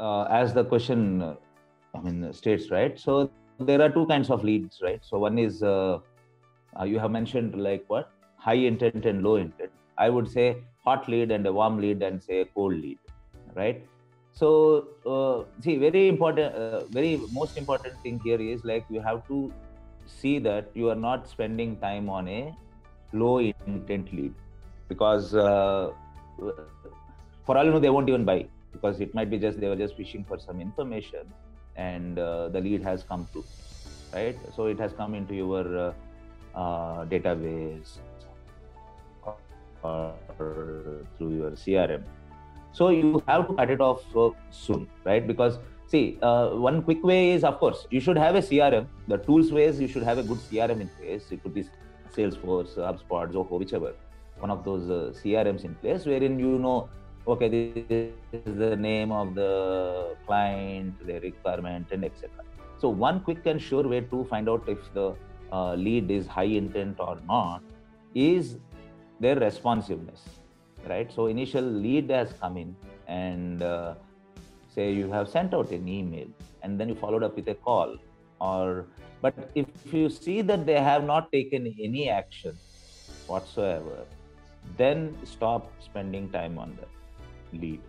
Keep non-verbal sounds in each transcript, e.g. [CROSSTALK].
uh, as the question uh, i mean states right? So there are two kinds of leads right? So one is uh, uh, you have mentioned like what? High intent and low intent. I would say hot lead and a warm lead and say cold lead right? So uh, see very important uh, very most important thing here is like you have to see that you are not spending time on a low intent lead because for all you know they won't even buy because it might be just they were just fishing for some information and uh, the lead has come through right? So it has come into your uh, uh, database or through your crm so you have to cut it off soon right? Because see uh, one quick way is of course you should have a crm the tools ways you should have a good crm in place. It could be salesforce hubspot zoho whichever. One of those uh, crms in place wherein you know okay this is the name of the client their requirement and etc so one quick and sure way to find out if the uh, lead is high intent or not is their responsiveness right? So initial lead has come in and uh, say you have sent out an email and then you followed up with a call or but if you see that they have not taken any action whatsoever then stop spending time on the lead.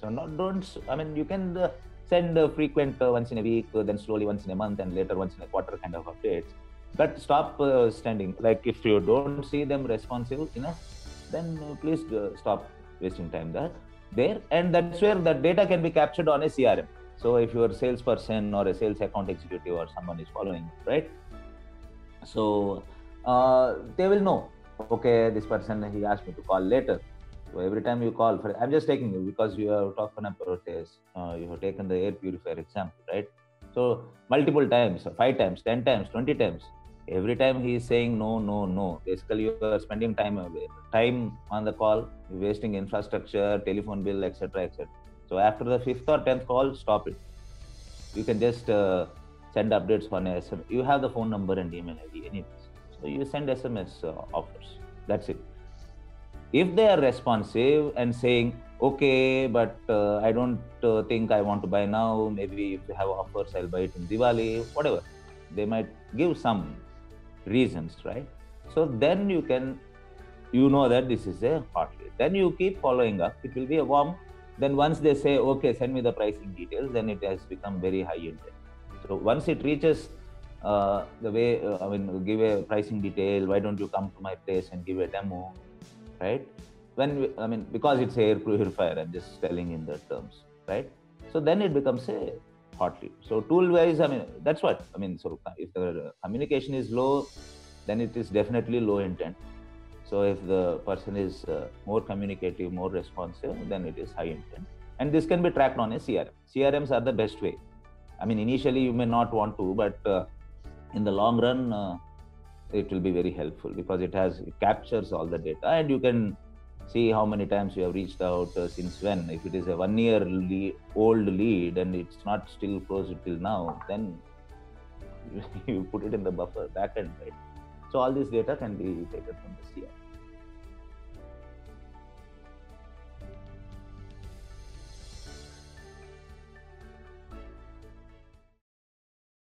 So not don't i mean you can uh, send uh, frequent uh, once in a week then slowly once in a month and later once in a quarter kind of updates. But stop uh, standing. Like if you don't see them responsive enough then please stop wasting time there there. And that's where the data can be captured on a crm so if you're a salesperson or a sales account executive or someone is following right? So uh, they will know okay this person he asked me to call later every time you call for i'm just taking you because you have talked about this uh, you have taken the air purifier example right? So multiple times five times ten times 20 times every time he is saying no no no. Basically you are spending time away time on the call wasting infrastructure telephone bill etc etc so after the fifth or tenth call stop it. You can just uh, send updates on sms you have the phone number and email id anyways. So you send sms uh, offers. That's it if they are responsive and saying okay but uh, i don't uh, think i want to buy now. Maybe if you have offers i'll buy it in diwali whatever. They might give some reasons right? So then you can you know that this is a hot lead then you keep following up. It will be a warm. Then once they say okay send me the pricing details then it has become very high intent. So once it reaches uh, the way uh, i mean give a pricing detail why don't you come to my place and give a demo right? When we, i mean because it's air purifier i'm just telling in the terms right? So then it becomes a hot lead so tool wise i mean that's what i mean so if the communication is low then it is definitely low intent. So if the person is uh, more communicative more responsive then it is high intent. And this can be tracked on a crm crms are the best way. I mean initially you may not want to but uh, in the long run uh, it will be very helpful because it has it captures all the data and you can see how many times you have reached out uh, since when if it is a one year lead, old lead and it's not still closed till now then [LAUGHS] you put it in the buffer back end right so all this data can be taken from the CRM.